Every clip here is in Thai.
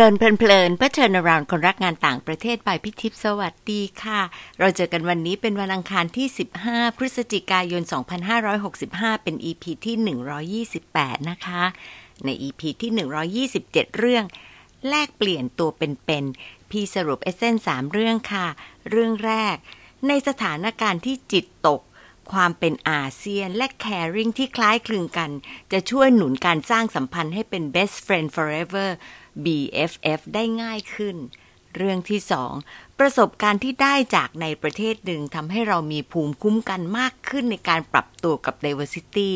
ลินเพลินเพลินเพื่อเชิญราวคนรักงานต่างประเทศไปพิทิพสวัสดีค่ะ เราเจอกันวันนี้เป็นวันอังคารที่ 15 พฤศจิกายน 2565 เป็น EP ที่ 128 นะคะ ใน EP ที่ 127 เรื่อง แลกเปลี่ยนตัวเป็นๆพี่สรุปเอเซนสามเรื่องค่ะ เรื่องแรก ในสถานการณ์ที่จิตตก ความเป็นอาเซียนและ caring ที่คล้ายคลึงกัน จะช่วยหนุนการสร้างสัมพันธ์ให้เป็น best friend forever BFF ได้ง่ายขึ้น เรื่องที่สองประสบการณ์ที่ได้จากในประเทศหนึ่งทำให้เรามีภูมิคุ้มกันมากขึ้นในการปรับตัวกับ diversity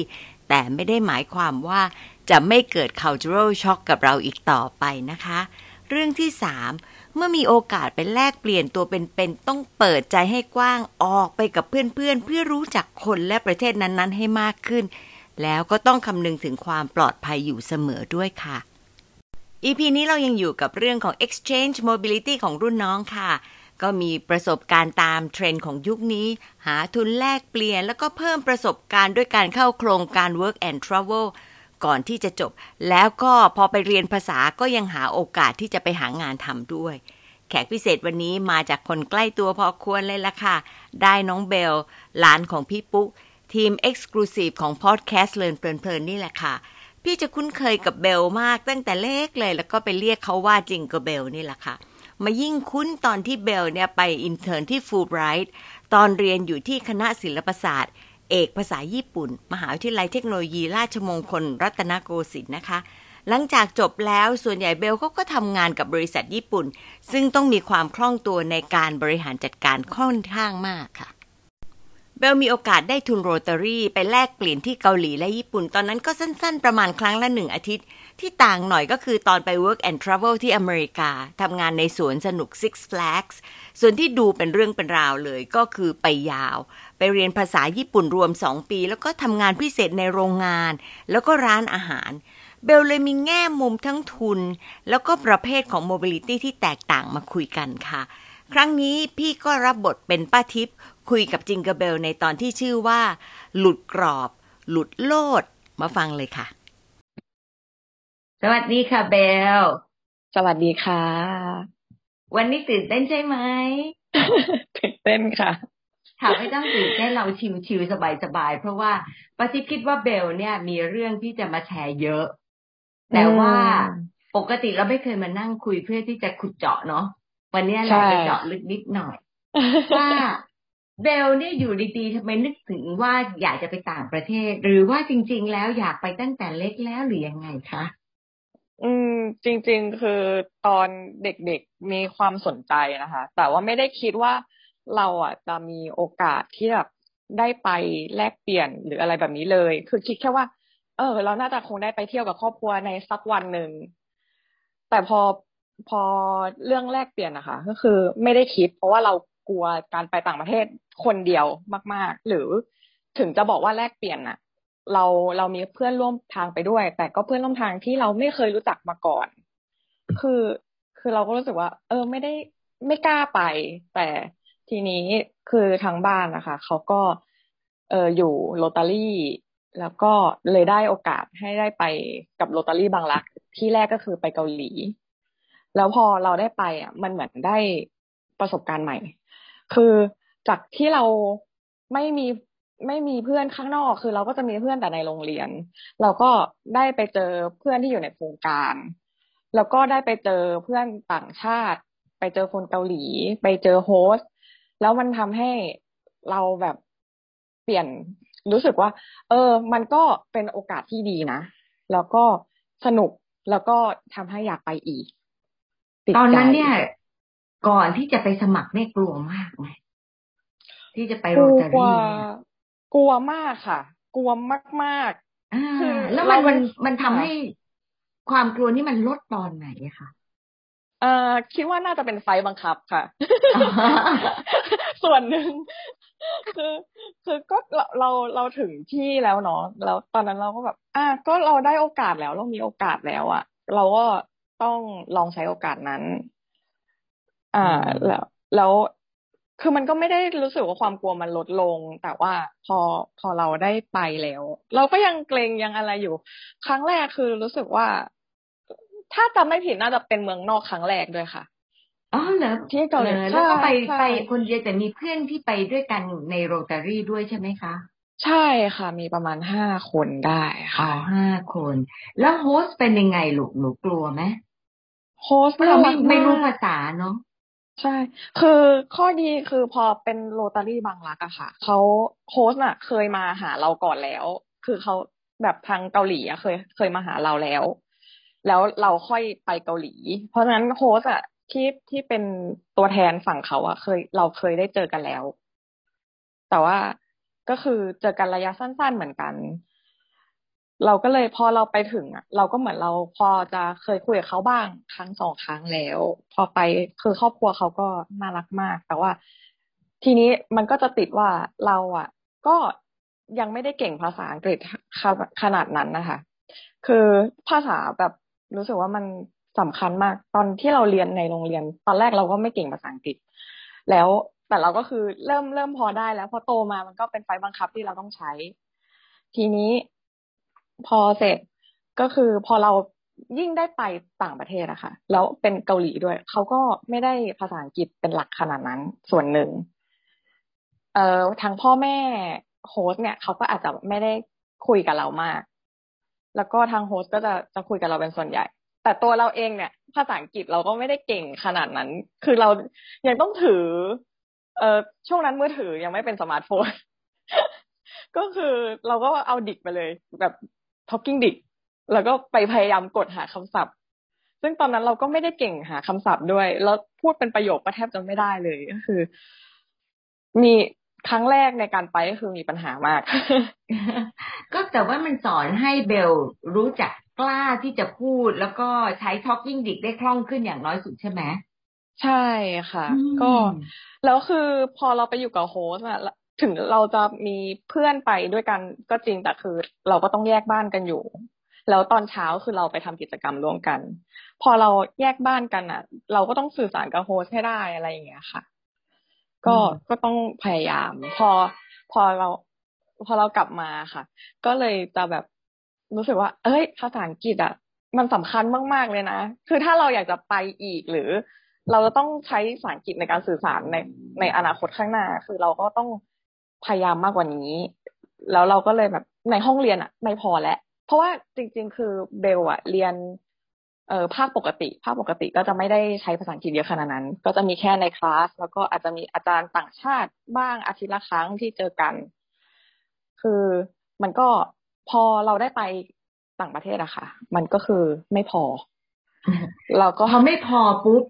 แต่ไม่ได้หมายความว่าจะไม่เกิด cultural shock กับเราอีกต่อไปนะคะ เรื่องที่สามเมื่อมีโอกาสไปแลกเปลี่ยนตัวเป็นๆต้องเปิดใจให้กว้างออกไปกับเพื่อนๆเพื่อรู้จักคนและประเทศนั้นๆ ให้มากขึ้น แล้วก็ต้องคำนึงถึงความปลอดภัยอยู่เสมอด้วยค่ะ EP นี้เรายังอยู่กับเรื่องของ exchange mobility ของรุ่นน้องค่ะ ก็มีประสบการณ์ตามเทรนด์ของยุคนี้ หาทุนแลกเปลี่ยน แล้วก็เพิ่มประสบการณ์ด้วยการเข้าโครงการ work and travel ก่อนที่จะจบ แล้วก็พอไปเรียนภาษาก็ยังหาโอกาสที่จะไปหางานทำด้วย แขกพิเศษวันนี้มาจากคนใกล้ตัวพอควรเลยละค่ะ ได้น้องเบลหลานของพี่ปุ๊กทีม Exclusive ของ Podcast Learn เพลินๆนี่แหละค่ะ พี่จะคุ้นเคยกับเบลมากตั้งแต่เล็กเลย แล้วก็ไปเรียกเขาว่าจิงกับเบลนี่แหละค่ะมายิ่งคุ้นตอนที่เบลเนี่ยไป intern ที่ฟูลไบรท์ตอนเรียนอยู่ที่คณะศิลปศาสตร์ เอกภาษาญี่ปุ่น มหาวิทยาลัยเทคโนโลยีราชมงคล รัตนโกสินทร์นะคะ หลังจากจบแล้วส่วนใหญ่เบลเขาก็ทำงานกับบริษัทญี่ปุ่น ซึ่งต้องมีความคล่องตัวในการบริหารจัดการค่อนข้างมากค่ะ เบลมีโอกาสได้ทุนโรตารี่ไปแลกเปลี่ยนที่เกาหลีและญี่ปุ่น ตอนนั้นก็สั้นๆ ประมาณครั้งละหนึ่งอาทิตย์ ที่ต่างหน่อยก็คือตอนไป work and travel ที่อเมริกาทำงานในสวนสนุก Six Flags ส่วนที่ดูเป็นเรื่องเป็นราวเลยก็คือไปยาว ไปเรียนภาษาญี่ปุ่นรวม 2 ปี แล้วก็ทำงานพิเศษในโรงงาน แล้วก็ร้านอาหารเบลเลยมีแง่มุมทั้งทุน แล้วก็ประเภทของ mobility ที่แตกต่างมาคุยกันค่ะ ครั้งนี้พี่ก็รับบทเป็นป้าทิพย์คุยกับจิงเกอร์เบลในตอนที่ชื่อว่า หลุดกรอบ หลุดโลด มาฟังเลยค่ะ สวัสดีค่ะเบล สวัสดีค่ะ วันนี้ตื่นเต้นใช่ไหมตื่นเต้นค่ะถามไม่ต้องตื่นเต้นเราชิวๆสบายๆเพราะว่าป้าทิพย์คิดว่าเบลเนี่ยมีเรื่องที่จะมาแชร์เยอะ แต่ว่าปกติเราไม่เคยมานั่งคุยเพื่อที่จะขุดเจาะเนาะ วันนี้เราจะเจาะลึกนิดหน่อยว่าเบลเนี่ยอยู่ดีๆทำไมนึกถึงว่าอยากจะไปต่างประเทศ หรือว่าจริง ๆ แล้วอยากไปตั้งแต่เล็กแล้วหรือยังไงคะอืม จริง ๆ คือตอนเด็กๆมีความสนใจนะคะ แต่ว่าไม่ได้คิดว่าเราอะจะมีโอกาสที่แบบได้ไปแลกเปลี่ยนหรืออะไรแบบนี้เลย คือคิดแค่ว่า เออ เราน่าจะคงได้ไปเที่ยวกับครอบครัวในสักวันหนึ่งแต่พอ พอเรื่องแลกเปลี่ยนนะคะ ก็คือไม่ได้คิด เพราะว่าเรากลัวการไปต่างประเทศคนเดียวมาก ๆ หรือถึงจะบอกว่าแลกเปลี่ยนน่ะเราเรามีเพื่อนร่วมทางไปด้วย แต่ก็เพื่อนร่วมทางที่เราไม่เคยรู้จักมาก่อน คือคือเราก็รู้สึกว่า เออไม่ได้ไม่กล้าไป แต่ทีนี้คือทางบ้านนะคะเขาก็เอออยู่โรตารี่ แล้วก็เลยได้โอกาสให้ได้ไปกับโรตารี่บางรัก ที่แรกก็คือไปเกาหลี แล้วพอเราได้ไปอะ มันเหมือนได้ประสบการณ์ใหม่ คือจากที่เราไม่มีไม่มีเพื่อนข้างนอก คือเราก็จะมีเพื่อนแต่ในโรงเรียน เราก็ได้ไปเจอเพื่อนที่อยู่ในโครงการ แล้วก็ได้ไปเจอเพื่อนต่างชาติ ไปเจอคนเกาหลี ไปเจอโฮสแล้วมันทำให้เราแบบเปลี่ยนรู้สึกว่า เออ มันก็เป็นโอกาสที่ดีนะ แล้วก็สนุกแล้วก็ทำให้อยากไปอีก ตอนนั้นเนี่ย ก่อนที่จะไปสมัครเนี่ยกลัวมากไหมที่จะไปโรตารี่กลัวมากค่ะ กลัวมากๆอ่าแล้วมันมันมันทำให้ความกลัวนี่มันลดตอนไหนอะคะเอ่อคิดว่าน่าจะเป็นไฟบังคับค่ะ ส่วนหนึ่งคือคือก็เราเราเราถึงที่แล้วเนาะแล้วตอนนั้นเราก็แบบ อะก็เราได้โอกาสแล้ว เรามีโอกาสแล้วอะเราก็ ต้องลองใช้โอกาสนั้น อ่า แล้ว แล้วคือมันก็ไม่ได้รู้สึกว่าความกลัวมันลดลง แต่ว่าพอพอเราได้ไปแล้ว เราก็ยังเกรงยังอะไรอยู่ ครั้งแรกคือรู้สึกว่า ถ้าจำไม่ผิดน่าจะเป็นเมืองนอกครั้งแรกด้วยค่ะอ๋อเหรอที่เกาหลีหรอใช่แล้วก็ไปใช่ไปคนเดียวแต่มีเพื่อนที่ไปด้วยกันในโรตารี่ด้วยใช่ไหมคะ ใช่ค่ะ มีประมาณห้าคนได้อ๋อค่ะห้าคน แล้วโฮสต์เป็นยังไงลูกหนูกลัวไหม host เพราะเราไม่น่กไม่รู้กภาษาเนาะใช่ คือข้อดีคือพอเป็นโรตารี่บางรักอะค่ะ เขา host น่ะเคยมาหาเราก่อนแล้ว คือเขาแบบทางเกาหลีอะเคยเคยมาหาเราแล้ว แล้วเราค่อยไปเกาหลี เพราะฉะนั้น host อะที่ที่เป็นตัวแทนฝั่งเขาอะเคย เราเคยได้เจอกันแล้ว แต่ว่าก็คือเจอกันระยะสั้น ๆเหมือนกัน เราก็เลยพอเราไปถึงอะ เราก็เหมือนเราพอจะเคยคุยกับเขาบ้างครั้งสองครั้งแล้ว พอไปคือครอบครัวเขาก็น่ารักมาก แต่ว่า ทีนี้มันก็จะติดว่าเราอะ ก็ยังไม่ได้เก่งภาษาอังกฤษขขนาดนั้นนะคะ คือภาษาแบบรู้สึกว่ามันสำคัญมาก ตอนที่เราเรียนในโรงเรียน ตอนแรกเราก็ไม่เก่งภาษาอังกฤษ แล้วแต่เราก็คือเริ่มเริ่มพอได้แล้วพอโตมามันก็เป็นไฟบังคับที่เราต้องใช้ ทีนี้ พอเสร็จก็คือพอเรายิ่งได้ไปต่างประเทศอะค่ะ แล้วเป็นเกาหลีด้วย เขาก็ไม่ได้ภาษาอังกฤษเป็นหลักขนาดนั้นส่วนหนึ่ง เอ่อทางพ่อแม่โฮสเนี่ยเขาก็อาจจะไม่ได้คุยกับเรามาก แล้วก็ทางโฮสก็จะจะคุยกับเราเป็นส่วนใหญ่ แต่ตัวเราเองเนี่ย ภาษาอังกฤษเราก็ไม่ได้เก่งขนาดนั้น คือเรายังต้องถือ เอ่อช่วงนั้นมือถือยังไม่เป็นสมาร์ทโฟน ก็คือเราก็เอาดิกไปเลย แบบ talking ดิกแล้วก็ไปพยายามกดหาคำศัพท์ ซึ่งตอนนั้นเราก็ไม่ได้เก่งหาคำศัพท์ด้วย แล้วพูดเป็นประโยคก็แทบจะไม่ได้เลยก็คือ มีครั้งแรกในการไปก็คือมีปัญหามาก ก็แต่ว่ามันสอนให้เบลรู้จักกล้าที่จะพูดแล้วก็ใช้ talking dict ได้คล่องขึ้นอย่างน้อยสุดใช่ไหมใช่ค่ะอืมก็แล้วคือพอเราไปอยู่กับโฮสต์อะ ถึงเราจะมีเพื่อนไปด้วยกันก็จริงแต่คือ เราก็ต้องแยกบ้านกันอยู่ แล้วตอนเช้าคือเราไปทำกิจกรรมร่วมกัน พอเราแยกบ้านกันอะ เราก็ต้องสื่อสารกับโฮสต์ให้ได้อะไรอย่างเงี้ยค่ะ ก็ก็ต้องพยายาม พอพอเรา พอเรากลับมาค่ะ ก็เลยจะแบบรู้สึกว่า เอ้ย ภาษาอังกฤษอะมันสำคัญมากๆเลยนะ คือถ้าเราอยากจะไปอีกหรือ เราจะต้องใช้ภาษาอังกฤษในการสื่อสารในในอนาคตข้างหน้า คือเราก็ต้อง พยายามมากกว่านี้ แล้วเราก็เลยแบบในห้องเรียนอะไม่พอแล้วเพราะว่าจริง ๆ คือเบลอะเรียนเอ่อภาคปกติ ภาคปกติก็จะไม่ได้ใช้ภาษาอังกฤษเยอะขนาดนั้น ก็จะมีแค่ในคลาส แล้วก็อาจจะมีอาจารย์ต่างชาติบ้างอาทิตย์ละครั้งที่เจอกัน คือมันก็พอเราได้ไปต่างประเทศอะค่ะ มันก็คือไม่พอ เราก็พอไม่พอปุ๊บ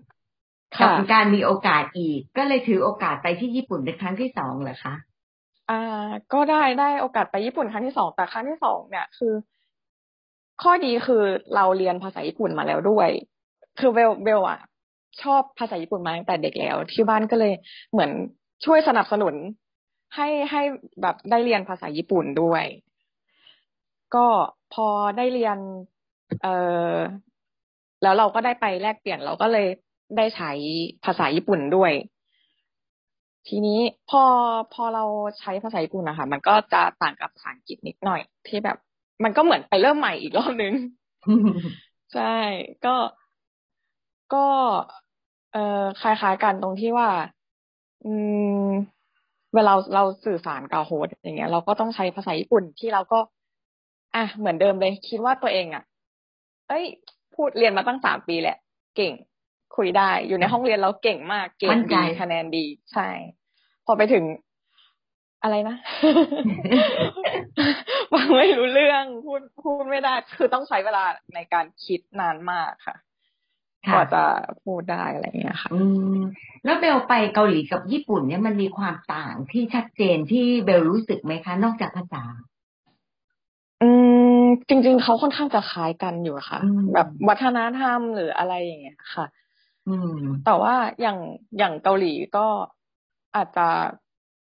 กัค่ะบการมีโอกาสอีก ก็เลยถือโอกาสไปที่ญี่ปุ่นเป็นครั้งที่สองเหรอคะ อ่า ก็ได้ได้โอกาสไปญี่ปุ่นครั้งที่สองแต่ครั้งที่สองเนี่ยคือ ข้อดีคือเราเรียนภาษาญี่ปุ่นมาแล้วด้วย คือเบลเบลอะชอบภาษาญี่ปุ่นมาตั้งแต่เด็กแล้ว ที่บ้านก็เลยเหมือนช่วยสนับสนุนให้ให้แบบได้เรียนภาษาญี่ปุ่นด้วย ก็พอได้เรียน เออแล้วเราก็ได้ไปแลกเปลี่ยนเราก็เลยได้ใช้ภาษาญี่ปุ่นด้วย ทีนี้พอพอเราใช้ภาษาญี่ปุ่นนะคะมันก็จะต่างกับภาษาอังกฤษนิดหน่อย ที่แบบ มันก็เหมือนไปเริ่มใหม่อีกรอบนึงใช่ก็ก็เอ่อคล้ายๆกันตรงที่ว่า อืม เวลาเราสื่อสารกับโฮสต์อย่างเงี้ย เราก็ต้องใช้ภาษาญี่ปุ่นที่เราก็ อะเหมือนเดิมเลย คิดว่าตัวเองอะ เอ้ย พูดเรียนมาตั้งสามปีแหละ เก่ง คุยได้อยู่ในห้องเรียนเราเก่งมากเก่มั่งนใจดีคะแนนดี ใช่ พอไปถึงอะไรนะฟังไม่รู้เรื่องพูดพูดไม่ได้ คือต้องใช้เวลาในการคิดนานมากค่ะกค่ะว่าจะพูดได้อะไรอย่างเงี้ยค่ะ อืม แล้วเบลไปเกาหลีกับญี่ปุ่นเนี่ยมันมีความต่างที่ชัดเจนที่เบลรู้สึกไหมคะ นอกจากภาษา อืม จริง ๆ เขาค่อนข้างจะคล้ายกันอยู่ค่ะอืมแบบวัฒนธรรมหรืออะไรอย่างเงี้ยค่ะ อืม แต่ว่าอย่างอย่างเกาหลีก็อาจจะ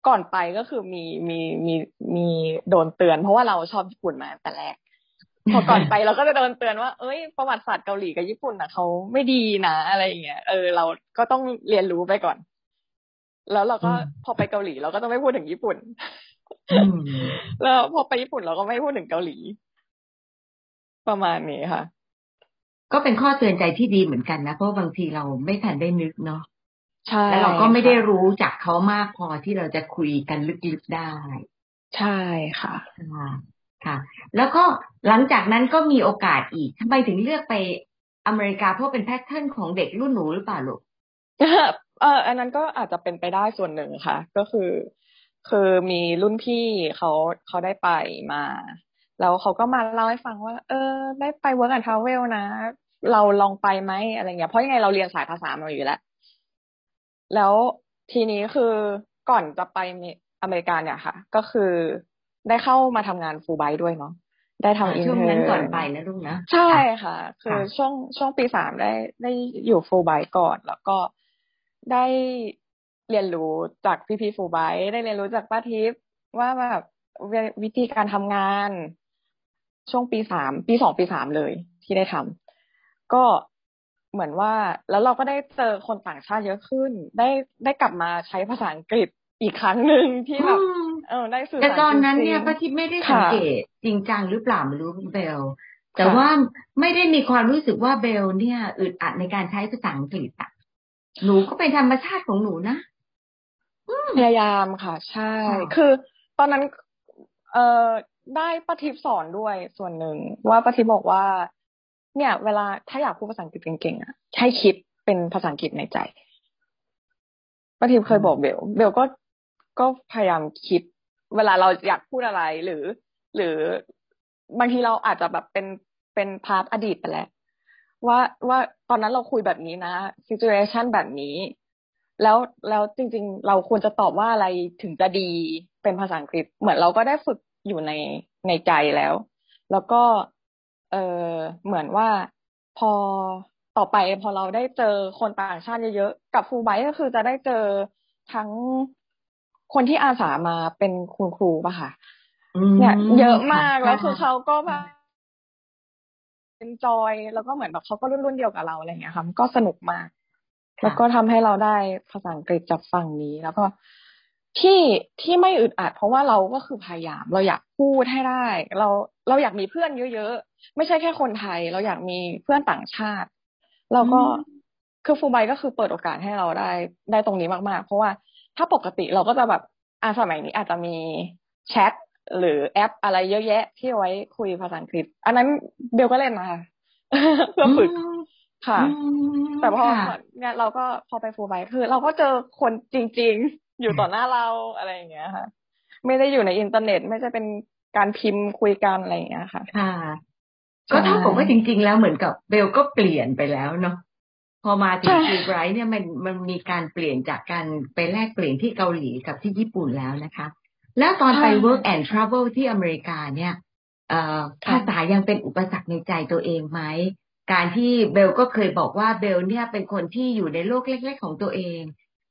ก่อนไปก็คือมีมีมีมีโดนเตือน เพราะว่าเราชอบญี่ปุ่นมาตั้งแต่แรกพอก่อนไปเราก็จะโดนเตือนว่า เอ้ย ประวัติศาสตร์เกาหลีกับญี่ปุ่นน่ะเขาไม่ดีนะอะไรอย่างเงี้ย เออ เราก็ต้องเรียนรู้ไปก่อน แล้วเราก็อืมพอไปเกาหลี เราก็จะไม่พูดถึงญี่ปุ่นอืมแล้วพอไปญี่ปุ่นเราก็ไม่พูดถึงเกาหลี ประมาณนี้ค่ะ ก็เป็นข้อเตือนใจที่ดีเหมือนกันนะ เพราะบางทีเราไม่ทันได้นึกเนาะใช่แล้วเราก็ไม่ได้รู้จักเขามากพอที่เราจะคุยกันลึกๆได้ ใช่ค่ะค่ะค่ะ แล้วก็หลังจากนั้นก็มีโอกาสอีกทำไมถึงเลือกไปอเมริกาเพราะเป็นแพทเทิร์นของเด็กรุ่นหนูหรือเปล่าลูกเอออันนั้นก็อาจจะเป็นไปได้ส่วนหนึ่งค่ะ ก็คือ คือมีรุ่นพี่เขาเขาได้ไปมา แล้วเขาก็มาเล่าให้ฟังว่า เออ ได้ไป work and travel นะ เราลองไปไหมอะไรเงี้ยเพราะยังไงเราเรียนสายภาษามาอยู่แล้ว แล้วทีนี้คือก่อนจะไปอเมริกาเนี่ยค่ะ ก็คือได้เข้ามาทำงานฟูลไบด้วยเนาะได้ทำ intern ช่วงนั้นก่อนไปนะลูกนะ ใช่ค่ะ คือค่ะช่วงช่วงปีสามได้ได้อยู่ฟูลไบก่อน แล้วก็ได้เรียนรู้จากพี่พีฟูลไบได้เรียนรู้จากป้าทิพย์ว่าแบบวิวิธีการทำงาน ช่วงปีสามปีสองปีสามเลยที่ได้ทำก็เหมือนว่าแล้วเราก็ได้เจอคนต่างชาติเยอะขึ้น ได้ได้กลับมาใช้ภาษาอังกฤษอีกครั้งหนึ่งที่แบบอืมเออได้สื่อแต่สารตอนนั้นจริงๆเนี่ยป้าทิพย์ไม่ได้ค่ะสังเกตจริงจังหรือเปล่าไม่รู้คุณเบล แต่ค่ะว่าไม่ได้มีความรู้สึกว่าเบลเนี่ยอึดอัดในการใช้ภาษาอังกฤษอะหนูก็เป็นธรรมชาติของหนูนะพยายามค่ะ ใช่ค่ะคือตอนนั้น เอ่อ ได้ป้าทิพย์สอนด้วยส่วนหนึ่งว่าป้าทิพย์บอกว่า เนี่ย เวลาถ้าอยากพูดภาษาอังกฤษเก่งๆอะให้คิดเป็นภาษาอังกฤษในใจป้าทิพย์เคยบอกเบลเบลก็ก็พยายามคิด เวลาเราอยากพูดอะไรหรือ หรือบางทีเราอาจจะแบบเป็นเป็น part อดีตไปแล้วว่าว่าตอนนั้นเราคุยแบบนี้นะ situation แบบนี้ แล้วแล้วจริง ๆ เราควรจะตอบว่าอะไรถึงจะดีเป็นภาษาอังกฤษ เหมือนเราก็ได้ฝึก อยู่ในในใจแล้ว แล้วก็เออเหมือนว่าพอต่อไปพอเราได้เจอคนต่างชาติเยอะๆกับฟูไบก็คือจะได้เจอทั้งคนที่อาสามาเป็นคุณครูป่ะค่ะเนี่ยเยอะมากแล้วคือเขาก็แบบเป็นจอยแล้วก็เหมือนแบบเขาก็รุ่นรุ่นเดียวกับเราอะไรเงี้ยค่ะมันก็สนุกมาก แล้วก็ทำให้เราได้ภาษาอังกฤษจากฝั่งนี้ แล้วก็ ที่ที่ไม่อึดอัด เพราะว่าเราก็คือพยายาม เราอยากพูดให้ได้ เราเราอยากมีเพื่อนเยอะๆ ไม่ใช่แค่คนไทย เราอยากมีเพื่อนต่างชาติ เราก็อืมคือฟูไบก็คือเปิดโอกาสให้เราได้ได้ตรงนี้มากๆ เพราะว่าถ้าปกติเราก็จะแบบอ่าสมัยนี้อาจจะมีแชทหรือแอปอะไรเยอะแยะ ที่เอาไว้คุยภาษาอังกฤษ อันนั้นเบลก็เล่นนะคะเพื่อฝึกค่ะอืมแต่พอค่ะเนี่ยเราก็พอไปฟูลไบคือ เราก็เจอคนจริงๆ อยู่ต่อหน้าเราอะไรอย่างเงี้ยค่ะ ไม่ได้อยู่ในอินเทอร์เน็ตไม่ใช่เป็นการพิมพ์คุยกันอะไรอย่างเงี้ยค่ะ ค่ะ ก็เท่ากับว่าจริง ๆ แล้วเหมือนกับเบลก็เปลี่ยนไปแล้วเนาะพอมาถึงใช่ฟูไบรท์เนี่ยมันมันมีการเปลี่ยนจากการไปแลกเปลี่ยนที่เกาหลีกับที่ญี่ปุ่นแล้วนะคะ แล้วตอนไป work and travel ที่อเมริกาเนี่ยเอ่อภาษายังเป็นอุปสรรคในใจตัวเองไหม การที่เบลก็เคยบอกว่าเบลเนี่ยเป็นคนที่อยู่ในโลกเล็ก ๆ ของตัวเอง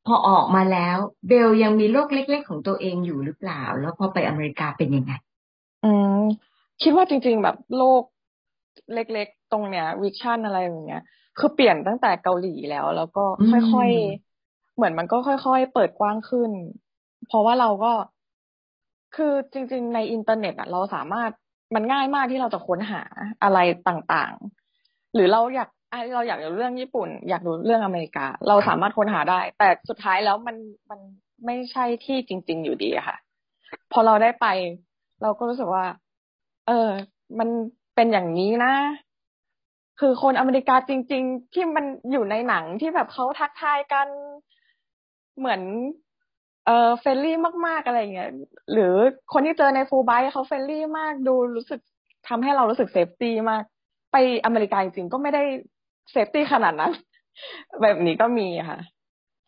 พอออกมาแล้ว เบลยังมีโลกเล็ก ๆ ของตัวเองอยู่หรือเปล่า แล้วพอไปอเมริกาเป็นยังไง อืมคิดว่าจริง ๆ แบบโลกเล็ก ๆ ตรงเนี้ยวิชั่นอะไรอย่างเงี้ย คือเปลี่ยนตั้งแต่เกาหลีแล้ว แล้วก็อืมค่อยๆเหมือนมันก็ค่อย ๆ เปิดกว้างขึ้น เพราะว่าเราก็คือจริง ๆ ในอินเทอร์เน็ตอะเราสามารถมันง่ายมากที่เราจะค้นหาอะไรต่างๆ หรือเราอยากอะ เราอยากรู้เรื่องญี่ปุ่น อยากรู้เรื่องอเมริกา เราสามารถค้นหาได้ แต่สุดท้ายแล้วมันมันไม่ใช่ที่จริง ๆ อยู่ดีค่ะ พอเราได้ไป เราก็รู้สึกว่า เออ มันเป็นอย่างนี้นะ คือคนอเมริกาจริง ๆ ที่มันอยู่ในหนังที่แบบเขาทักทายกันเหมือนเออ friendly มาก ๆ อะไรเงี้ย หรือคนที่เจอในฟูไบเขา friendly มากดูรู้สึกทำให้เรารู้สึก safety มาก ไปอเมริกาจริงๆก็ไม่ได้ safety ขนาดนั้น แบบนี้ก็มีค่ะ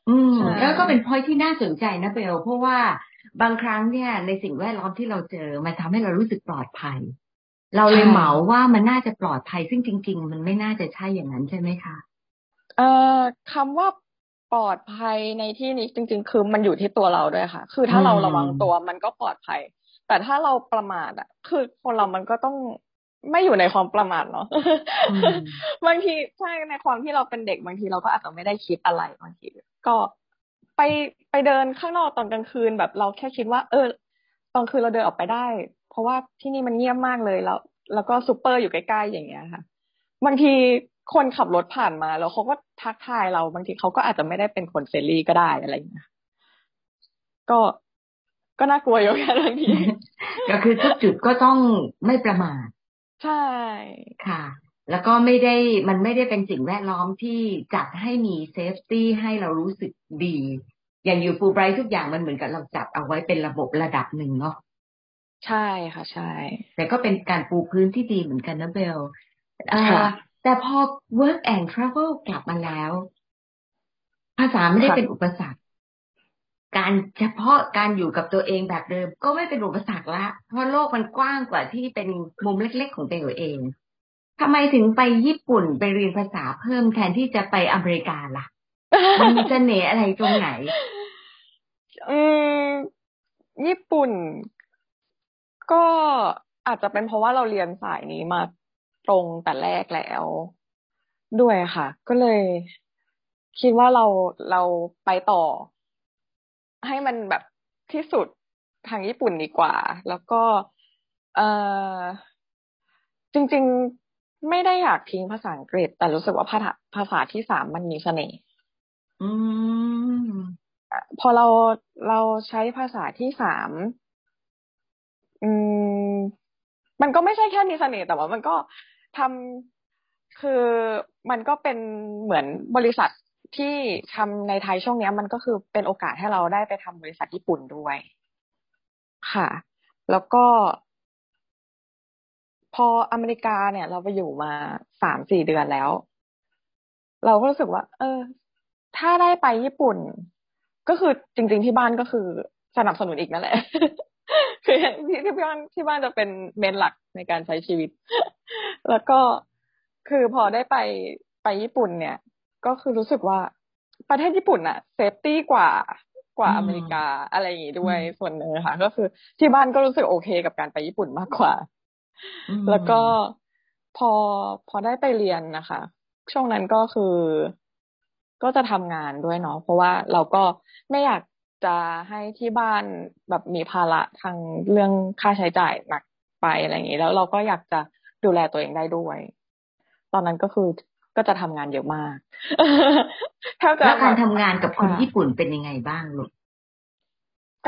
อืมใช่แล้วก็เป็นพอยที่น่าสนใจนะเบลเพราะว่าบางครั้งเนี่ยในสิ่งแวดล้อมที่เราเจอ มันทำให้เรารู้สึกปลอดภัย เราเลยเหมาว่ามันน่าจะปลอดภัยซึ่งจริง ๆ มันไม่น่าจะใช่อย่างนั้นใช่ไหมคะเอ่อคำว่าปลอดภัยในที่นี้จริง ๆ คือมันอยู่ที่ตัวเราด้วยค่ะ คือถ้าเราอืมระวังตัวมันก็ปลอดภัย แต่ถ้าเราประมาทอะ คือคนเรามันก็ต้อง ไม่อยู่ในความประมาทเนาะอืมบางทีใช่ในความที่เราเป็นเด็กบางทีเราก็อาจจะไม่ได้คิดอะไรบางทีก็ไปไปเดินข้างนอกตอนกลางคืนแบบเราแค่คิดว่า เออ ตอนคืนเราเดินออกไปได้ เพราะว่าที่นี่มันเงียบมากเลยแล้ว แล้วก็ซูเปอร์อยู่ใกล้ๆอย่างเงี้ยค่ะ บางทีคนขับรถผ่านมาแล้วเขาก็ทักทายเรา บางทีเขาก็อาจจะไม่ได้เป็นคน friendly ก็ได้อะไรอย่างเงี้ยก็ก็น่ากลัวอยู่แค่บางทีก็คือทุกจุดก็ต้องไม่ประมาท ใช่ค่ะ แล้วก็ไม่ได้มันไม่ได้เป็นสิ่งแวดล้อมที่จัดให้มี safety ให้เรารู้สึกดี อย่างอยู่ฟูไบรท์ทุกอย่างมันเหมือนกับเราจัดเอาไว้เป็นระบบระดับหนึ่งเนาะใช่ค่ะใช่ แต่ก็เป็นการปูพื้นที่ดีเหมือนกันนะเบลแต่พอ work and travel กลับมาแล้ว ภาษาไม่ได้เป็นอุปสรรค การเฉพาะการอยู่กับตัวเองแบบเดิม ก็ไม่เป็นอุปสรรคละ เพราะโลกมันกว้างกว่าที่เป็นมุมเล็ก ๆ ของตัวเองทำไมถึงไปญี่ปุ่นไปเรียนภาษาเพิ่มแทนที่จะไปอเมริกาล่ะ มันมีเสน่ห์อะไรตรงไหน อืม ญี่ปุ่น ก็อาจจะเป็นเพราะว่าเราเรียนสายนี้มาตรงแต่แรกแล้ว ด้วยค่ะ ก็เลย คิดว่าเราเราไปต่อ ให้มันแบบที่สุดทางญี่ปุ่นดีกว่า แล้วก็เออจริง ๆไม่ได้อยากทิ้งภาษาอังกฤษ แต่รู้สึกว่าภาษาภาษาที่สามมันมีเสน่ห์พอเราเราใช้ภาษาที่สามอืมมันก็ไม่ใช่แค่มีเสน่ห์แต่ว่ามันก็ทำคือมันก็เป็นเหมือนบริษัท ที่ทำในไทยช่วงนี้มันก็คือเป็นโอกาสให้เราได้ไปทำบริษัทญี่ปุ่นด้วย ค่ะ แล้วก็ พออเมริกาเนี่ย เราไปอยู่มาสามสี่เดือนแล้ว เราก็รู้สึกว่า เออ ถ้าได้ไปญี่ปุ่น ก็คือจริง ๆ ที่บ้านก็คือสนับสนุนอีกนั่นแหละคือที่ที่บ้านที่บ้านจะเป็นเมนหลักในการใช้ชีวิต แล้วก็คือพอได้ไปไปญี่ปุ่นเนี่ย ก็คือรู้สึกว่าประเทศญี่ปุ่นอะเซฟตี้กว่ากว่าอเมริกาอะไรอย่างงี้ด้วยส่วนหนึ่งค่ะ ก็คือที่บ้านก็รู้สึกโอเคกับการไปญี่ปุ่นมากกว่า แล้วก็พอพอได้ไปเรียนนะคะ ช่วงนั้นก็คือก็จะทำงานด้วยเนาะเพราะว่าเราก็ไม่อยากจะให้ที่บ้านแบบมีภาระทางเรื่องค่าใช้จ่ายหนักไปอะไรอย่างนี้ แล้วเราก็อยากจะดูแลตัวเองได้ด้วย ตอนนั้นก็คือ ก็จะทำงานเยอะมากแล้วการทำงานกับคนญี่ปุ่นเป็นยังไงบ้างลูก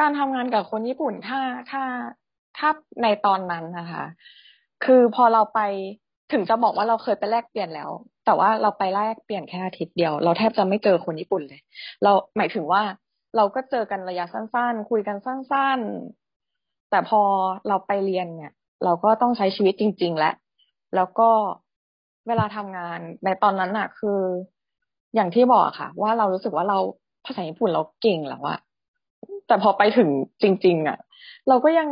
การทำงานกับคนญี่ปุ่นถ้าถ้าถ้าในตอนนั้นนะคะ คือพอเราไปถึงจะบอกว่าเราเคยไปแลกเปลี่ยนแล้ว แต่ว่าเราไปแลกเปลี่ยนแค่อาทิตย์เดียว เราแทบจะไม่เจอคนญี่ปุ่นเลย เราหมายถึงว่าเราก็เจอกันระยะสั้นๆ คุยกันสั้นๆ แต่พอเราไปเรียนเนี่ย เราก็ต้องใช้ชีวิตจริง ๆ แล้วแล้วก็ เวลาทำงานในตอนนั้นอะคือ อย่างที่บอกค่ะ ว่าเรารู้สึกว่าเราภาษาญี่ปุ่นเราเก่งแล้วอะแต่พอไปถึงจริง ๆอะเราก็ยัง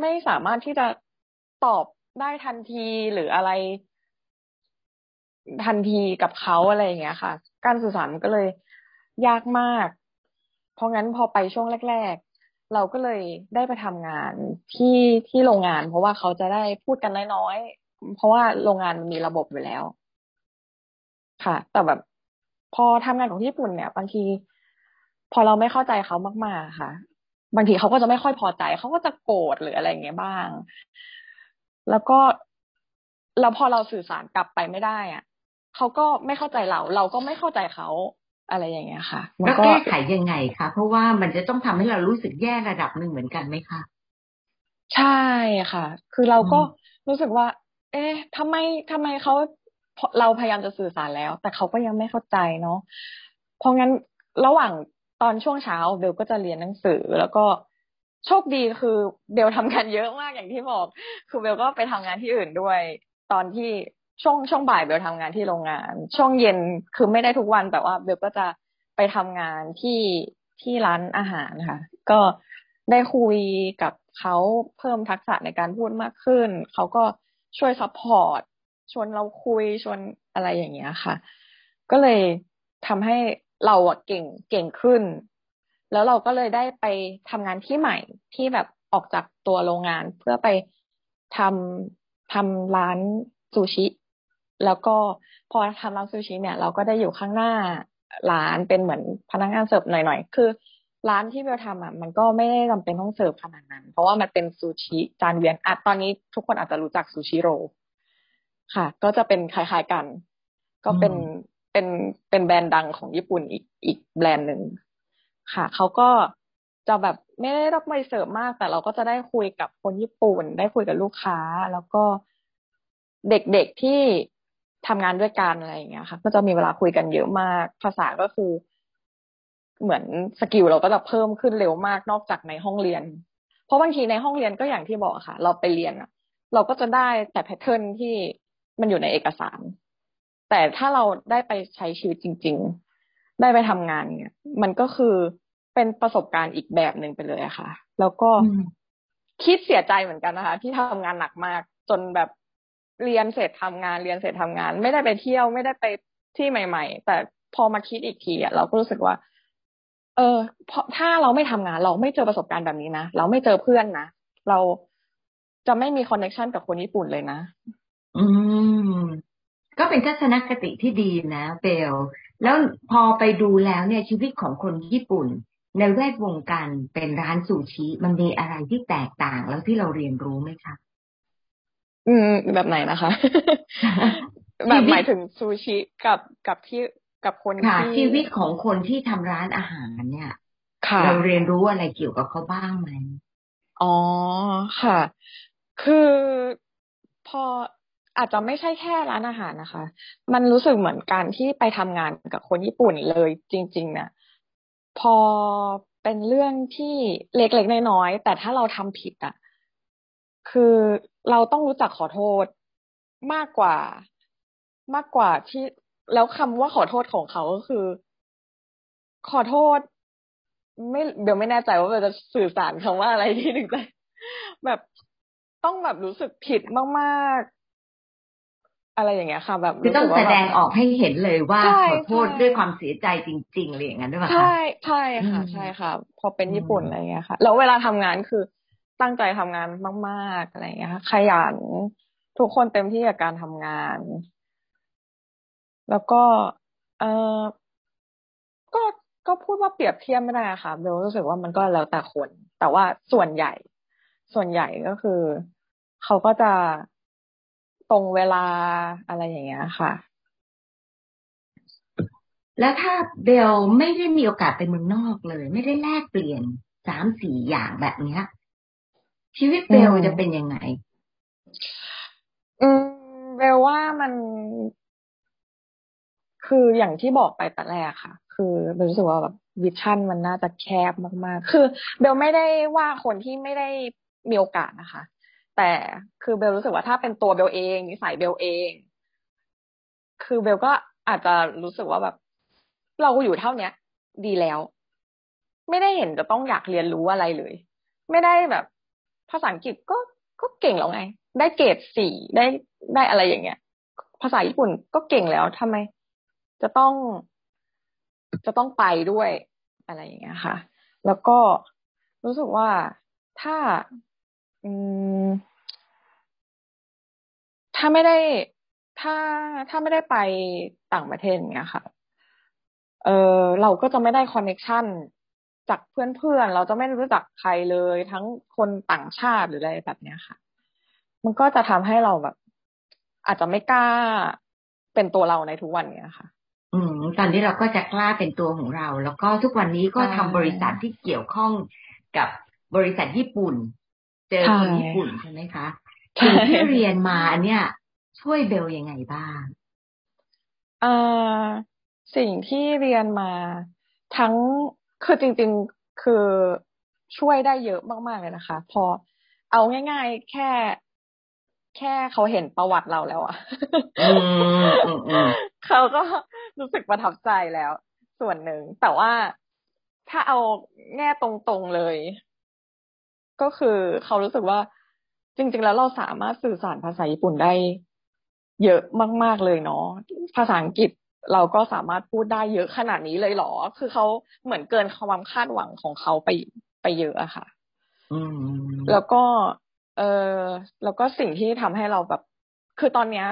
ไม่สามารถที่จะตอบได้ทันทีหรืออะไร ทันทีกับเขาอะไรอย่างเงี้ยค่ะ การสื่อสารก็เลยยากมาก เพราะงั้นพอไปช่วงแรก ๆ เราก็เลยได้ไปทำงานที่ที่โรงงาน เพราะว่าเขาจะได้พูดกันน้อย เพราะว่าโรงงานมันมีระบบอยู่แล้ว ค่ะ แต่แบบ พอทำงานของญี่ปุ่นเนี่ย บางที พอเราไม่เข้าใจเขามาก ๆ ค่ะ บางทีเขาก็จะไม่ค่อยพอใจเขาก็จะโกรธหรืออะไรเงี้ยบ้าง แล้วก็แล้วพอเราสื่อสารกลับไปไม่ได้อะเขาก็ไม่เข้าใจเรา เราก็ไม่เข้าใจเขาอะไรอย่างเงี้ยค่ะแล้วแก้ไขยังไงคะเพราะว่ามันจะต้องทำให้เรารู้สึกแย่ระดับหนึ่งเหมือนกันไหมคะใช่ค่ะ คือเราก็รู้สึกว่า เอ๊ะทำไมทำไมเขาเราพยายามจะสื่อสารแล้ว แต่เขาก็ยังไม่เข้าใจเนาะเพราะงั้นระหว่างตอนช่วงเช้าเบลก็จะเรียนหนังสือแล้วก็โชคดีคือเบลทำงานเยอะมากอย่างที่บอก คือเบลก็ไปทำงานที่อื่นด้วย ตอนที่ช่วงช่วงบ่ายเบลทำงานที่โรงงาน ช่วงเย็นคือไม่ได้ทุกวันแต่ว่าเบลก็จะไปทำงานที่ที่ร้านอาหารค่ะ ก็ได้คุยกับเขาเพิ่มทักษะในการพูดมากขึ้น เขาก็ ช่วย support ชวนเราคุยชวนอะไรอย่างเงี้ยค่ะ ก็เลยทำให้เราอะเก่งเก่งขึ้น แล้วเราก็เลยได้ไปทำงานที่ใหม่ที่แบบออกจากตัวโรงงานเพื่อไปทำทำร้านซูชิ แล้วก็พอทำร้านซูชิเนี่ย เราก็ได้อยู่ข้างหน้าร้านเป็นเหมือนพนักงานเสิร์ฟหน่อยๆ คือ ร้านที่เบลทำอะมันก็ไม่ได้จำเป็นต้องเสิร์ฟขนาดนั้น เพราะว่ามันเป็นซูชิจานเวียนอะตอนนี้ทุกคนอาจจะรู้จักซูชิโรค่ะ ก็จะเป็นคล้ายๆกัน ก็เป็นเป็นเป็นแบรนด์ดังของญี่ปุ่นอีกอีกแบรนด์หนึ่งค่ะเขาก็จะแบบไม่ได้รับไม่เสิร์ฟมาก แต่เราก็จะได้คุยกับคนญี่ปุ่น ได้คุยกับลูกค้า แล้วก็เด็กๆที่ทำงานด้วยกันอะไรอย่างเงี้ยค่ะ ก็จะมีเวลาคุยกันเยอะมาก ภาษาก็คือ เหมือน skill เราก็จะเพิ่มขึ้นเร็วมากนอกจากในห้องเรียน เพราะบางทีในห้องเรียนก็อย่างที่บอกค่ะ เราไปเรียนอะเราก็จะได้แต่ pattern ที่มันอยู่ในเอกสาร แต่ถ้าเราได้ไปใช้ชีวิตจริง ๆ ได้ไปทำงานเนี่ย มันก็คือเป็นประสบการณ์อีกแบบหนึ่งไปเลยอะค่ะ แล้วก็คิดเสียใจเหมือนกันนะคะ ที่ทำงานหนักมากจนแบบเรียนเสร็จทำงานเรียนเสร็จทำงาน ไม่ได้ไปเที่ยวไม่ได้ไปที่ใหม่ ๆ แต่พอมาคิดอีกทีอะเราก็รู้สึกว่า เออเพราะถ้าเราไม่ทำงาน เราไม่เจอประสบการณ์แบบนี้นะเราไม่เจอเพื่อนนะเราจะไม่มีคอนเนคชันกับคนญี่ปุ่นเลยนะ อืม ก็เป็นทัศนคติที่ดีนะเบลแล้วพอไปดูแล้วเนี่ยชีวิตของคนญี่ปุ่น ในแวดวงการเป็นร้านซูชิ มันมีอะไรที่แตกต่างแล้วที่เราเรียนรู้ไหมคะอืม แบบไหนนะคะ แบบหมายถึงซูชิกับกับที่ กับคนที่ชีวิตของคนที่ทำร้านอาหารเนี่ยเราเรียนรู้อะไรเกี่ยวกับเขาบ้างไหมอ๋อค่ะ คือพออาจจะไม่ใช่แค่ร้านอาหารนะคะ มันรู้สึกเหมือนการที่ไปทำงานกับคนญี่ปุ่นเลยจริงๆเนี่ยพอเป็นเรื่องที่เล็กๆน้อยๆแต่ถ้าเราทำผิดอะ คือเราต้องรู้จักขอโทษมากกว่ามากกว่าที่ แล้วคำว่าขอโทษของเขาก็คือ ขอโทษ ไม่เดี๋ยวไม่แน่ใจว่าเราจะสื่อสารคำว่าอะไรที่ถึงจะแบบต้องแบบรู้สึกผิดมากๆ อะไรอย่างเงี้ยค่ะ แบบคือต้องแสดงออกให้เห็นเลยว่าขอโทษด้วยความเสียใจจริงๆเลยอย่างนั้นด้วยคะใช่ใช่ค่ะ ใช่ค่ะ พอเป็นญี่ปุ่นอะไรเงี้ยค่ะ แล้วเวลาทำงานคือตั้งใจทำงานมาก ๆอะไรเงี้ยค่ะขยันทุกคนเต็มที่กับการทำงาน แล้วก็เออก็ก็พูดว่าเปรียบเทียบไม่ได้ค่ะเบลรู้สึกว่ามันก็แล้วแต่คน แต่ว่าส่วนใหญ่ ส่วนใหญ่ก็คือ เขาก็จะตรงเวลาอะไรอย่างเงี้ยค่ะ แล้วถ้าเบลไม่ได้มีโอกาสไปเมืองนอกเลย ไม่ได้แลกเปลี่ยนสามสี่อย่างแบบเนี้ย ชีวิตเบลจะเป็นยังไง อืมเบลว่ามัน คืออย่างที่บอกไปแต่แรกค่ะ คือเบลรู้สึกว่าแบบวิชั่นมันน่าจะแคบมาก ๆ คือเบลไม่ได้ว่าคนที่ไม่ได้มีโอกาสนะคะ แต่คือเบลรู้สึกว่าถ้าเป็นตัวเบลเองนิสัยเบลเอง คือเบลก็อาจจะรู้สึกว่าแบบ เราอยู่เท่าเนี้ย ดีแล้ว ไม่ได้เห็นจะต้องอยากเรียนรู้อะไรเลย ไม่ได้แบบ ภาษาอังกฤษก็ก็เก่งแล้วไง ได้เกรดสี่ได้ได้อะไรอย่างเงี้ย ภาษาญี่ปุ่นก็เก่งแล้วทำไม จะต้องจะต้องไปด้วยอะไรอย่างเงี้ยค่ะ แล้วก็รู้สึกว่าถ้าอืมถ้าไม่ได้ถ้าถ้าไม่ได้ไปต่างประเทศอย่างเงี้ยค่ะ เออเราก็จะไม่ได้คอนเน็ชันจากเพื่อนๆ เราจะไม่รู้จักใครเลย ทั้งคนต่างชาติหรืออะไรแบบเนี้ยค่ะ มันก็จะทำให้เราแบบ อาจจะไม่กล้าเป็นตัวเราในทุกวันเนี้ยค่ะ อืมตอนนี้เราก็จะกล้าเป็นตัวของเรา แล้วก็ทุกวันนี้ก็ทำบริษัทที่เกี่ยวข้องกับบริษัทญี่ปุ่น เจอคนญี่ปุ่นใช่ไหมคะสิ่งที่เรียนมาเนี่ย ช่วยเบลยังไงบ้างอ่าสิ่งที่เรียนมาทั้งคือจริง ๆคือช่วยได้เยอะมากๆเลยนะคะ พอเอาง่าย ๆ แค่ แค่เขาเห็นประวัติเราแล้วอะเขาก็รู้สึกประทับใจแล้ว ส่วนหนึ่ง แต่ว่าถ้าเอาแง่ตรงๆเลย ก็คือเขารู้สึกว่า จริง ๆ แล้วเราสามารถสื่อสารภาษาญี่ปุ่นได้ เยอะมาก ๆเลยเนาะภาษาอังกฤษเราก็สามารถพูดได้เยอะขนาดนี้เลยเหรอ คือเขาเหมือนเกินความคาดหวังของเขาไปไปเยอะอะค่ะแล้วก็ เออแล้วก็สิ่งที่ทำให้เราแบบ คือตอนเนี้ย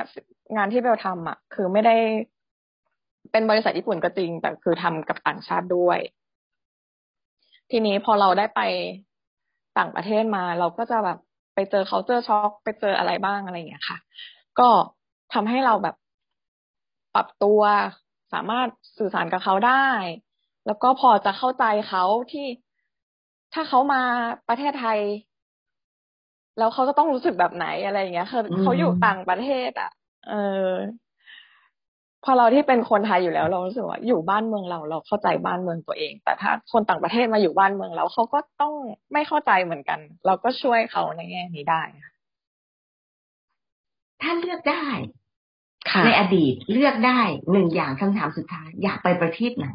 งานที่เบลทำอะ คือไม่ได้เป็นบริษัทญี่ปุ่นก็จริง แต่คือทำกับต่างชาติด้วย ทีนี้พอเราได้ไปต่างประเทศมา เราก็จะแบบไปเจอ culture shock ไปเจออะไรบ้างอะไรอย่างเงี้ยค่ะ ก็ทำให้เราแบบปรับตัวสามารถสื่อสารกับเขาได้ แล้วก็พอจะเข้าใจเขาที่ถ้าเขามาประเทศไทย แล้วเขาจะต้องรู้สึกแบบไหนอะไรอย่างเงี้ยคือเขาอยู่ต่างประเทศ อะ เออ พอเราที่เป็นคนไทยอยู่แล้ว เรารู้สึกว่าอยู่บ้านเมืองเรา เราเข้าใจบ้านเมืองตัวเอง แต่ถ้าคนต่างประเทศมาอยู่บ้านเมืองเราเขาก็ต้องไม่เข้าใจเหมือนกัน เราก็ช่วยเขาในแง่นี้ได้ถ้าเลือกได้ในอดีตเลือกได้หนึ่งอย่างคำถามสุดท้าย อยากไปประเทศไหน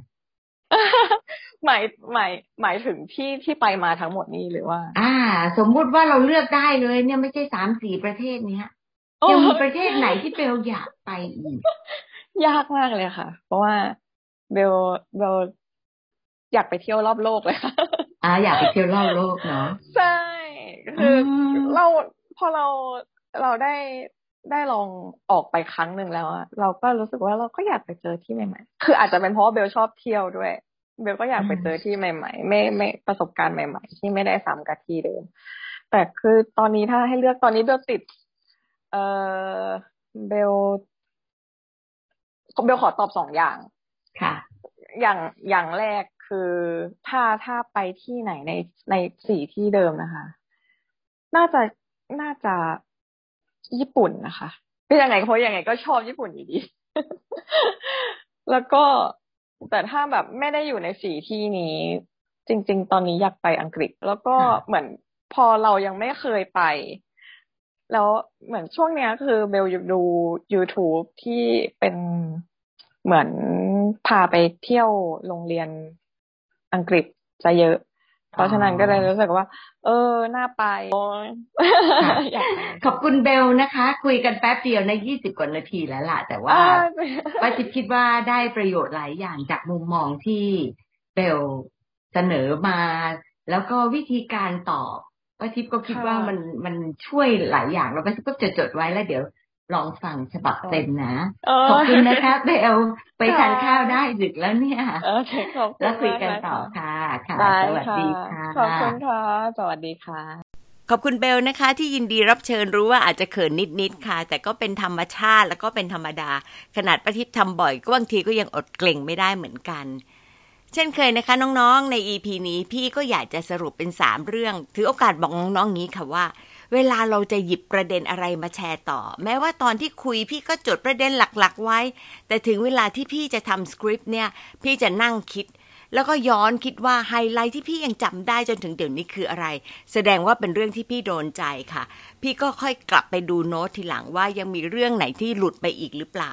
หมายหมายหมายถึงที่ที่ไปมาทั้งหมดนี้หรือว่า อ่า สมมุติว่าเราเลือกได้เลย เนี่ยไม่ใช่สามสี่ประเทศเนี้ยยังมีประเทศไหนที่เบลอยากไปอีก ยากมากเลยค่ะ เพราะว่าเบลเบลอยากไปเที่ยวรอบโลกเลยค่ะอ่าอยากไปเที่ยวรอบโลกเนาะใช่คือเราพอเราเราได้ได้ลองออกไปครั้งหนึ่งแล้วอะเราก็รู้สึกว่าเราก็อยากไปเจอที่ใหม่ๆ คืออาจจะเป็นเพราะว่าเบลชอบเที่ยวด้วย เบลก็อยากไปเจอที่ใหม่ ๆ ไม่ไม่ประสบการณ์ใหม่ ๆ ที่ไม่ได้ซ้ำกับที่เดิม แต่คือตอนนี้ถ้าให้เลือกตอนนี้เบลติด เออเบลเบลขอตอบสองอย่างค่ะ อย่างอย่างแรกคือถ้าถ้าไปที่ไหนในในสี่ที่เดิมนะคะ น่าจะน่าจะญี่ปุ่นนะคะเป็นยังไงเพราะยังไงก็ชอบญี่ปุ่นอยู่ดี แล้วก็ แต่ถ้าแบบไม่ได้อยู่ในสี่ที่นี้ จริง ๆ ตอนนี้อยากไปอังกฤษ แล้วก็เหมือนพอเรายังไม่เคยไป แล้วเหมือนช่วงเนี้ยคือเบลดู YouTube ที่เป็นเหมือนพาไปเที่ยวโรงเรียนอังกฤษจะเยอะ เพราะฉะนั้นก็เลยรู้สึกว่า เออน่าไปขอบคุณเบลนะคะ คุยกันแป๊บเดียวในยี่สิบกว่านาทีแล้วล่ะ แต่ว่าป้าจิบคิดว่าได้ประโยชน์หลายอย่างจากมุมมองที่เบลเสนอมา แล้วก็วิธีการตอบป้าทิพย์ก็คิดว่ามันมันช่วยหลายอย่างแล้วป้าทิพย์ก็จะจดไว้แล้วเดี๋ยว ลองฟังฉบับเต็มนะ ขอบคุณนะคะเบลไปทานข้าวได้ดึกแล้วเนี่ยโอเคขอบคุณแล้วคุยกันต่อค่ะค่ะ สวัสดีค่ะ ขอบคุณค่ะ สวัสดีค่ะ ขอบคุณเบลนะคะ ที่ยินดีรับเชิญรู้ว่าอาจจะเขินนิดๆค่ะ แต่ก็เป็นธรรมชาติแล้วก็เป็นธรรมดา ขนาดประทิพย์ทำบ่อยก็บางทีก็ยังอดเกรงไม่ได้เหมือนกันเช่นเคยนะคะน้องๆ ใน EP นี้พี่ก็อยากจะสรุปเป็นสามเรื่อง ถือโอกาสบอกน้องๆงี้ค่ะว่า เวลาเราจะหยิบประเด็นอะไรมาแชร์ต่อ แม้ว่าตอนที่คุยพี่ก็จดประเด็นหลัก ๆ ไว้ แต่ถึงเวลาที่พี่จะทำสคริปต์เนี่ย พี่จะนั่งคิด แล้วก็ย้อนคิดว่าไฮไลท์ที่พี่ยังจำได้จนถึงเดี๋ยวนี้คืออะไร แสดงว่าเป็นเรื่องที่พี่โดนใจค่ะ พี่ก็ค่อยกลับไปดูโน้ตทีหลังว่ายังมีเรื่องไหนที่หลุดไปอีกหรือเปล่า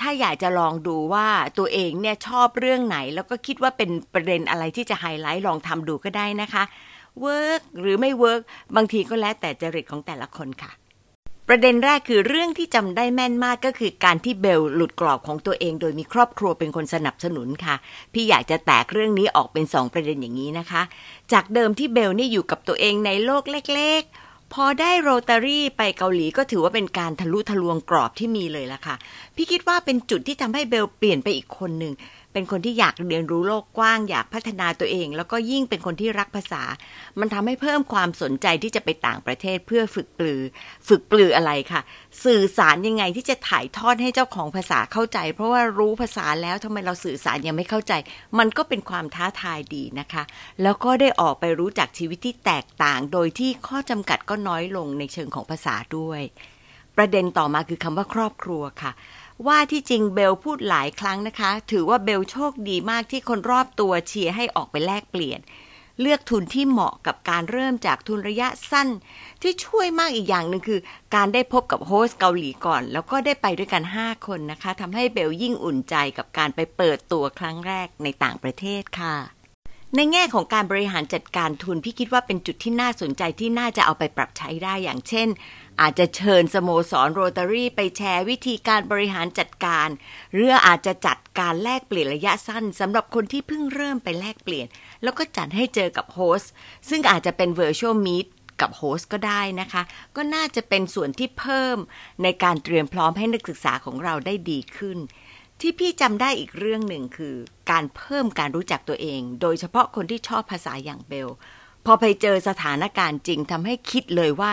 ถ้าอยากจะลองดูว่าตัวเองเนี่ยชอบเรื่องไหน แล้วก็คิดว่าเป็นประเด็นอะไรที่จะไฮไลท์ลองทำดูก็ได้นะคะ work หรือไม่ work บางทีก็แล้วแต่จริตของแต่ละคนค่ะ ประเด็นแรกคือเรื่องที่จำได้แม่นมากก็คือการที่เบลหลุดกรอบของตัวเอง โดยมีครอบครัวเป็นคนสนับสนุนค่ะ พี่อยากจะแตกเรื่องนี้ออกเป็นสองประเด็นอย่างนี้นะคะ จากเดิมที่เบลนี่อยู่กับตัวเองในโลกเล็กๆพอได้โรตารี่ไปเกาหลีก็ถือว่าเป็นการทะลุทะลวงกรอบที่มีเลยละค่ะ พี่คิดว่าเป็นจุดที่ทำให้เบลเปลี่ยนไปอีกคนหนึ่ง เป็นคนที่อยากเรียนรู้โลกกว้าง อยากพัฒนาตัวเอง แล้วก็ยิ่งเป็นคนที่รักภาษา มันทำให้เพิ่มความสนใจที่จะไปต่างประเทศเพื่อฝึกปลือ ฝึกปลืออะไรค่ะ สื่อสารยังไงที่จะถ่ายทอดให้เจ้าของภาษาเข้าใจ เพราะว่ารู้ภาษาแล้วทำไมเราสื่อสารยังไม่เข้าใจ มันก็เป็นความท้าทายดีนะคะ แล้วก็ได้ออกไปรู้จักชีวิตที่แตกต่าง โดยที่ข้อจำกัดก็น้อยลงในเชิงของภาษาด้วย ประเด็นต่อมาคือคำว่าครอบครัวค่ะ ว่าที่จริงเบลพูดหลายครั้งนะคะ ถือว่าเบลโชคดีมากที่คนรอบตัวเชียร์ให้ออกไปแลกเปลี่ยน เลือกทุนที่เหมาะกับการเริ่มจากทุนระยะสั้น ที่ช่วยมากอีกอย่างหนึ่งคือ การได้พบกับ host เกาหลีก่อน แล้วก็ได้ไปด้วยกัน 5 คนนะคะทำให้เบลยิ่งอุ่นใจกับการไปเปิดตัวครั้งแรกในต่างประเทศค่ะในแง่ของการบริหารจัดการทุนพี่คิดว่าเป็นจุดที่น่าสนใจที่น่าจะเอาไปปรับใช้ได้อย่างเช่น อาจจะเชิญสโมสรโรตารี่ไปแชร์วิธีการบริหารจัดการ หรืออาจจะจัดการแลกเปลี่ยนระยะสั้นสำหรับคนที่เพิ่งเริ่มไปแลกเปลี่ยน แล้วก็จัดให้เจอกับ host ซึ่งอาจจะเป็น Virtual Meet กับ host ก็ได้นะคะ ก็น่าจะเป็นส่วนที่เพิ่มในการเตรียมพร้อมให้นักศึกษาของเราได้ดีขึ้น ที่พี่จำได้อีกเรื่องหนึ่งคือ การเพิ่มการรู้จักตัวเอง โดยเฉพาะคนที่ชอบภาษาอย่างเบล พอไปเจอสถานการณ์จริงทำให้คิดเลยว่า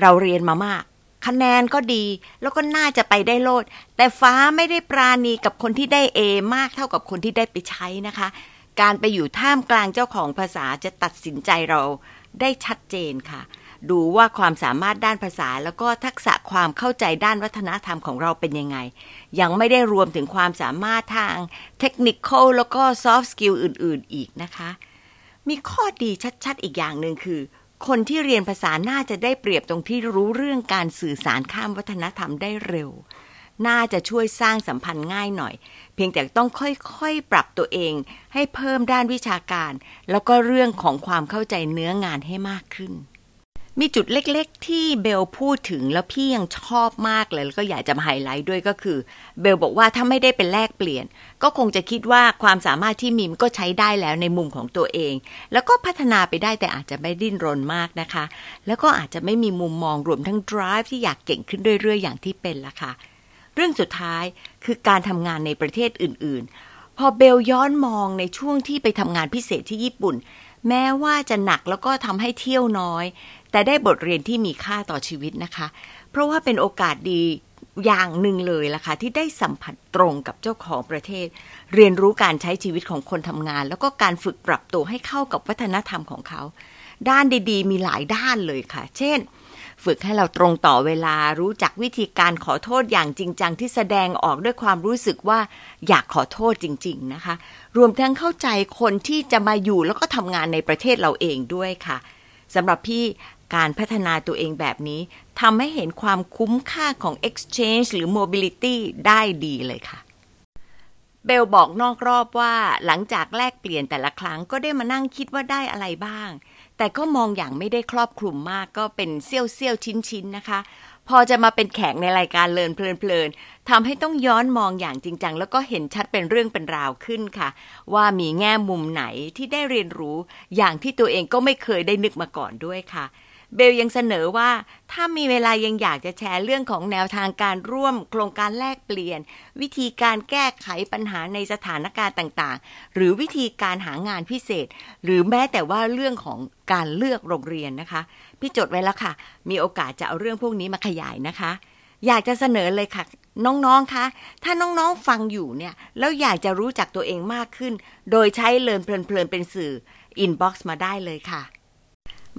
เราเรียนมามาก คะแนนก็ดี แล้วก็น่าจะไปได้โลด แต่ฟ้าไม่ได้ปราณีกับคนที่ได้เอมากเท่ากับคนที่ได้ไปใช้นะคะ การไปอยู่ท่ามกลางเจ้าของภาษาจะตัดสินใจเราได้ชัดเจนค่ะ ดูว่าความสามารถด้านภาษา แล้วก็ทักษะความเข้าใจด้านวัฒนธรรมของเราเป็นยังไง ยังไม่ได้รวมถึงความสามารถทางเทคนิคแล้วก็ soft skills อื่น ๆ อีกนะคะ มีข้อดีชัด ๆ อีกอย่างหนึ่งคือ คนที่เรียนภาษาน่าจะได้เปรียบตรงที่รู้เรื่องการสื่อสารข้ามวัฒนธรรมได้เร็ว น่าจะช่วยสร้างสัมพันธ์ง่ายหน่อย เพียงแต่ต้องค่อยๆ ปรับตัวเอง ให้เพิ่มด้านวิชาการ แล้วก็เรื่องของความเข้าใจเนื้องานให้มากขึ้น มีจุดเล็กๆ ที่เบลพูดถึงแล้วพี่ยังชอบมากเลย แล้วก็อยากจะมาไฮไลท์ด้วยก็คือ เบลบอกว่าถ้าไม่ได้เป็นแลกเปลี่ยน ก็คงจะคิดว่าความสามารถที่มีมันก็ใช้ได้แล้วในมุมของตัวเอง แล้วก็พัฒนาไปได้แต่อาจจะไม่ดิ้นรนมากนะคะ แล้วก็อาจจะไม่มีมุมมองรวมทั้ง drive ที่อยากเก่งขึ้นเรื่อยๆ อย่างที่เป็นละค่ะ เรื่องสุดท้ายคือการทำงานในประเทศอื่นๆ พอเบลย้อนมองในช่วงที่ไปทำงานพิเศษที่ญี่ปุ่น แม้ว่าจะหนักแล้วก็ทำให้เที่ยวน้อย แต่ได้บทเรียนที่มีค่าต่อชีวิตนะคะ เพราะว่าเป็นโอกาสดีอย่างหนึ่งเลยล่ะค่ะที่ได้สัมผัสตรงกับเจ้าของประเทศ เรียนรู้การใช้ชีวิตของคนทำงาน แล้วก็การฝึกปรับตัวให้เข้ากับวัฒนธรรมของเขา ด้านดีๆ มีหลายด้านเลยค่ะ เช่น ฝึกให้เราตรงต่อเวลารู้จักวิธีการขอโทษอย่างจริงจังที่แสดงออกด้วยความรู้สึกว่าอยากขอโทษจริง ๆ นะคะ รวมทั้งเข้าใจคนที่จะมาอยู่แล้วก็ทำงานในประเทศเราเองด้วยค่ะสำหรับพี่การพัฒนาตัวเองแบบนี้ทำให้เห็นความคุ้มค่าของ exchange หรือ mobility ได้ดีเลยค่ะ เบลบอกนอกรอบว่าหลังจากแลกเปลี่ยนแต่ละครั้งก็ได้มานั่งคิดว่าได้อะไรบ้าง แต่ก็มองอย่างไม่ได้ครอบคลุมมากก็เป็นเซี่ยวเซี่ยวชิ้นชิ้นนะคะ พอจะมาเป็นแขกในรายการเลินเพลินๆทำให้ต้องย้อนมองอย่างจริงจังแล้วก็เห็นชัดเป็นเรื่องเป็นราวขึ้นค่ะ ว่ามีแง่มุมไหนที่ได้เรียนรู้อย่างที่ตัวเองก็ไม่เคยได้นึกมาก่อนด้วยค่ะ เบลยังเสนอว่าถ้ามีเวลายังอยากจะแชร์เรื่องของแนวทางการร่วมโครงการแลกเปลี่ยน วิธีการแก้ไขปัญหาในสถานการณ์ต่างๆ หรือวิธีการหางานพิเศษ หรือแม้แต่ว่าเรื่องของการเลือกโรงเรียนนะคะ พี่จดไว้แล้วค่ะ มีโอกาสจะเอาเรื่องพวกนี้มาขยายนะคะ อยากจะเสนอเลยค่ะน้องๆ คะ ถ้าน้องๆ ฟังอยู่เนี่ย แล้วอยากจะรู้จักตัวเองมากขึ้น โดยใช้เลินเพลินๆ เป็นสื่อ inbox มาได้เลยค่ะ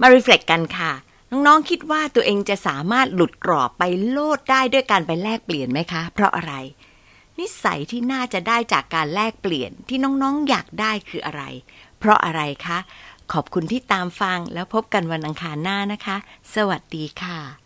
มา reflect กันค่ะ น้องๆคิดว่าตัวเองจะสามารถหลุดกรอบไปโลดได้ด้วยการไปแลกเปลี่ยนไหมคะ เพราะอะไร นิสัยที่น่าจะได้จากการแลกเปลี่ยนที่น้องๆอยากได้คืออะไร เพราะอะไรคะ ขอบคุณที่ตามฟังแล้วพบกันวันอังคารหน้านะคะ สวัสดีค่ะ